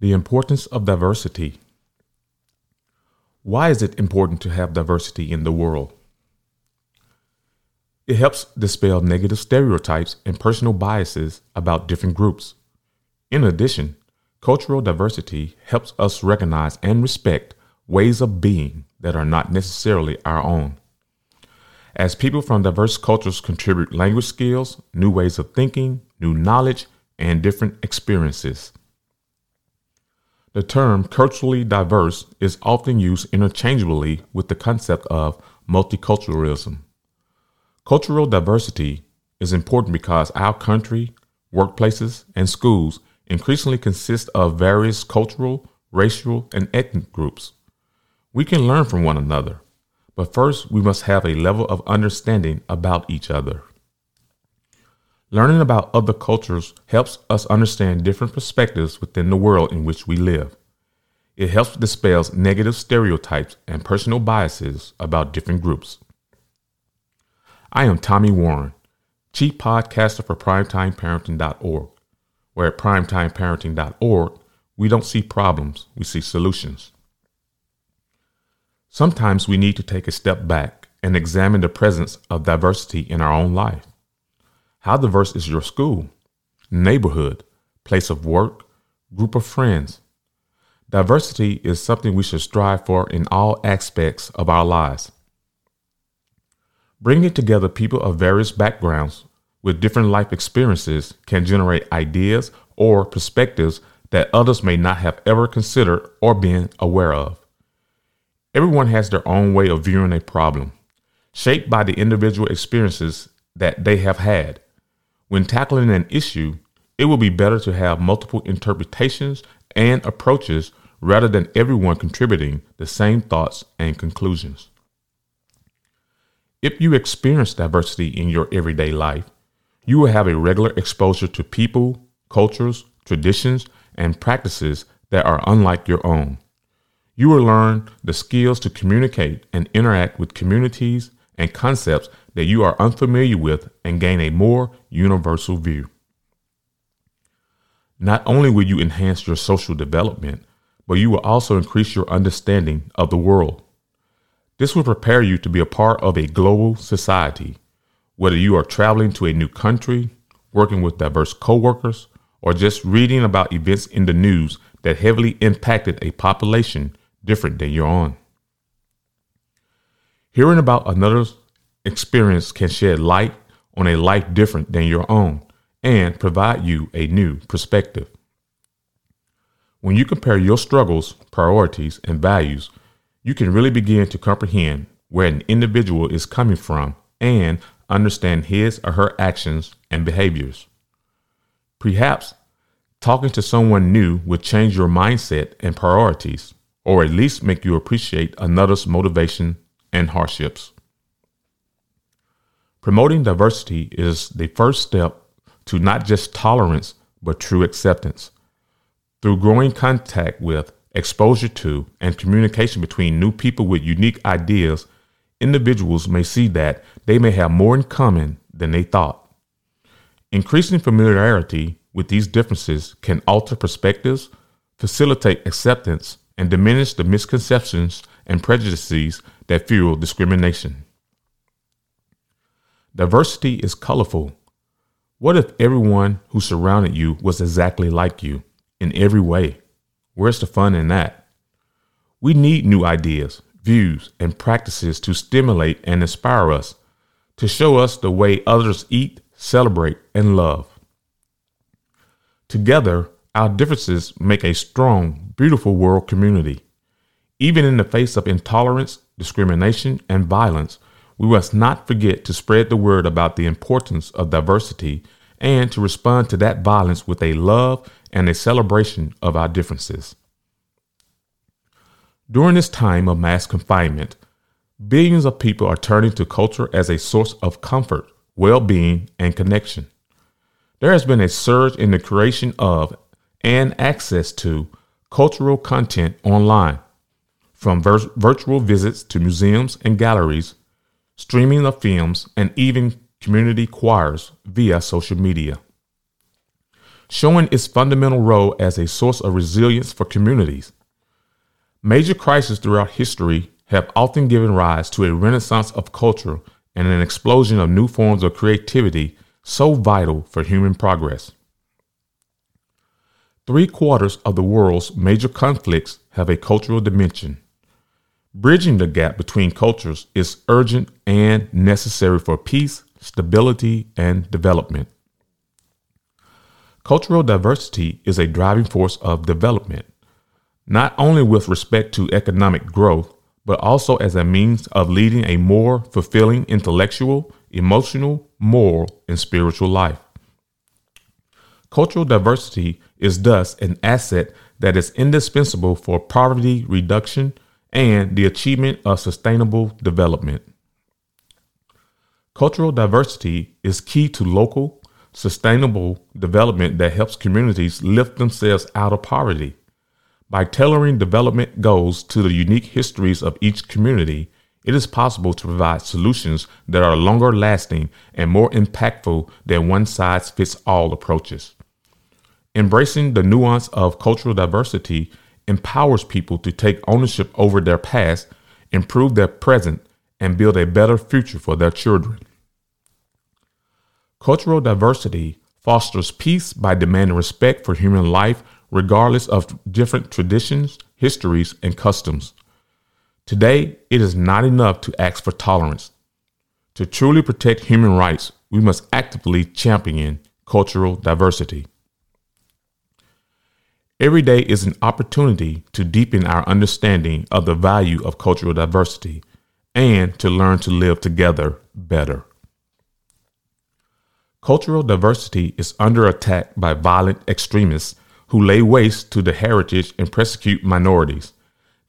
The importance of diversity. Why is it important to have diversity in the world? It helps dispel negative stereotypes and personal biases about different groups. In addition, cultural diversity helps us recognize and respect ways of being that are not necessarily our own. As people from diverse cultures contribute language skills, new ways of thinking, new knowledge, and different experiences. The term culturally diverse is often used interchangeably with the concept of multiculturalism. Cultural diversity is important because our country, workplaces, and schools increasingly consist of various cultural, racial, and ethnic groups. We can learn from one another, but first we must have a level of understanding about each other. Learning about other cultures helps us understand different perspectives within the world in which we live. It helps dispel negative stereotypes and personal biases about different groups. I am Tommy Warren, Chief Podcaster for PrimetimeParenting.org, where at PrimetimeParenting.org, we don't see problems, we see solutions. Sometimes we need to take a step back and examine the presence of diversity in our own life. How diverse is your school, neighborhood, place of work, group of friends? Diversity is something we should strive for in all aspects of our lives. Bringing together people of various backgrounds with different life experiences can generate ideas or perspectives that others may not have ever considered or been aware of. Everyone has their own way of viewing a problem, shaped by the individual experiences that they have had. When tackling an issue, it will be better to have multiple interpretations and approaches rather than everyone contributing the same thoughts and conclusions. If you experience diversity in your everyday life, you will have a regular exposure to people, cultures, traditions, and practices that are unlike your own. You will learn the skills to communicate and interact with communities and concepts that you are unfamiliar with and gain a more universal view. Not only will you enhance your social development, but you will also increase your understanding of the world. This will prepare you to be a part of a global society, whether you are traveling to a new country, working with diverse coworkers, or just reading about events in the news that heavily impacted a population different than your own. Hearing about another's experience can shed light on a life different than your own and provide you a new perspective. When you compare your struggles, priorities, and values, you can really begin to comprehend where an individual is coming from and understand his or her actions and behaviors. Perhaps talking to someone new will change your mindset and priorities, or at least make you appreciate another's motivation and hardships. Promoting diversity is the first step to not just tolerance, but true acceptance. Through growing contact with, exposure to, and communication between new people with unique ideas, individuals may see that they may have more in common than they thought. Increasing familiarity with these differences can alter perspectives, facilitate acceptance, and diminish the misconceptions and prejudices that fuel discrimination. Diversity is colorful. What if everyone who surrounded you was exactly like you in every way? Where's the fun in that? We need new ideas, views, and practices to stimulate and inspire us, to show us the way others eat, celebrate, and love. Together, our differences make a strong, beautiful world community. Even in the face of intolerance, discrimination, and violence, we must not forget to spread the word about the importance of diversity and to respond to that violence with a love and a celebration of our differences. During this time of mass confinement, billions of people are turning to culture as a source of comfort, well being, and connection. There has been a surge in the creation of and access to cultural content online, from vir- virtual visits to museums and galleries streaming of films, and even community choirs via social media. showing its fundamental role as a source of resilience for communities. Major crises throughout history have often given rise to a renaissance of culture and an explosion of new forms of creativity so vital for human progress. Three quarters of the world's major conflicts have a cultural dimension. Bridging the gap between cultures is urgent and necessary for peace, stability, and development. Cultural diversity is a driving force of development, not only with respect to economic growth, but also as a means of leading a more fulfilling intellectual, emotional, moral, and spiritual life. Cultural diversity is thus an asset that is indispensable for poverty reduction and the achievement of sustainable development. Cultural diversity is key to local, sustainable development that helps communities lift themselves out of poverty. By tailoring development goals to the unique histories of each community, it is possible to provide solutions that are longer lasting and more impactful than one size fits all approaches. Embracing the nuance of cultural diversity empowers people to take ownership over their past, improve their present, and build a better future for their children. Cultural diversity fosters peace by demanding respect for human life, regardless of different traditions, histories, and customs. Today, it is not enough to ask for tolerance. To truly protect human rights, we must actively champion cultural diversity. Every day is an opportunity to deepen our understanding of the value of cultural diversity and to learn to live together better. Cultural diversity is under attack by violent extremists who lay waste to the heritage and persecute minorities.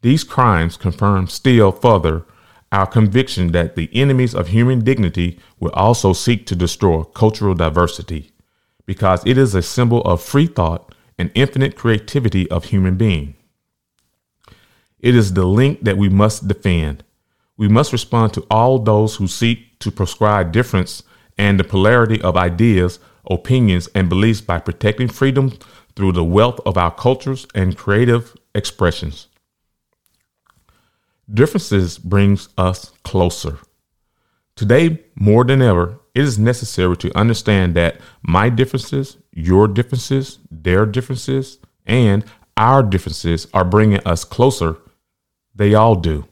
These crimes confirm still further our conviction that the enemies of human dignity will also seek to destroy cultural diversity because it is a symbol of free thought and infinite creativity of human being. It is the link that we must defend. We must respond to all those who seek to prescribe difference and the polarity of ideas, opinions, and beliefs by protecting freedom through the wealth of our cultures and creative expressions. Differences brings us closer. Today, more than ever, it is necessary to understand that my differences, your differences, their differences, and our differences are bringing us closer. They all do.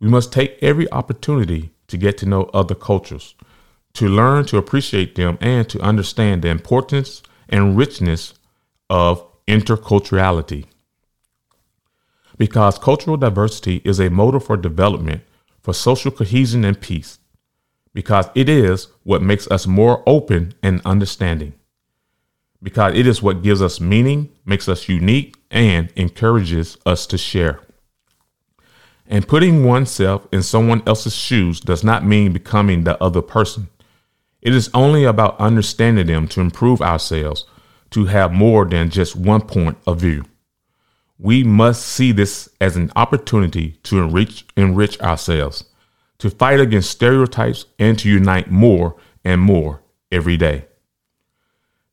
We must take every opportunity to get to know other cultures, to learn to appreciate them, and to understand the importance and richness of interculturality. Because cultural diversity is a motor for development, for social cohesion and peace because it is what makes us more open and understanding. Because it is what gives us meaning, makes us unique, and encourages us to share. And putting oneself in someone else's shoes does not mean becoming the other person. It is only about understanding them to improve ourselves, to have more than just one point of view. We must see this as an opportunity to enrich, enrich ourselves to fight against stereotypes and to unite more and more every day.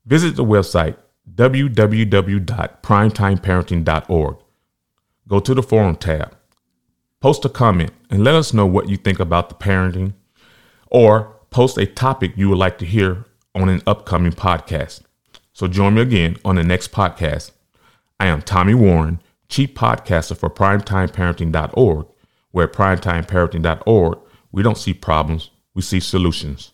Visit the website www.primetimeparenting.org. Go to the forum tab, post a comment, and let us know what you think about the parenting, or post a topic you would like to hear on an upcoming podcast. So join me again on the next podcast. I am Tommy Warren, Chief Podcaster for PrimetimeParenting.org where primetimeparenting.org, we don't see problems, we see solutions.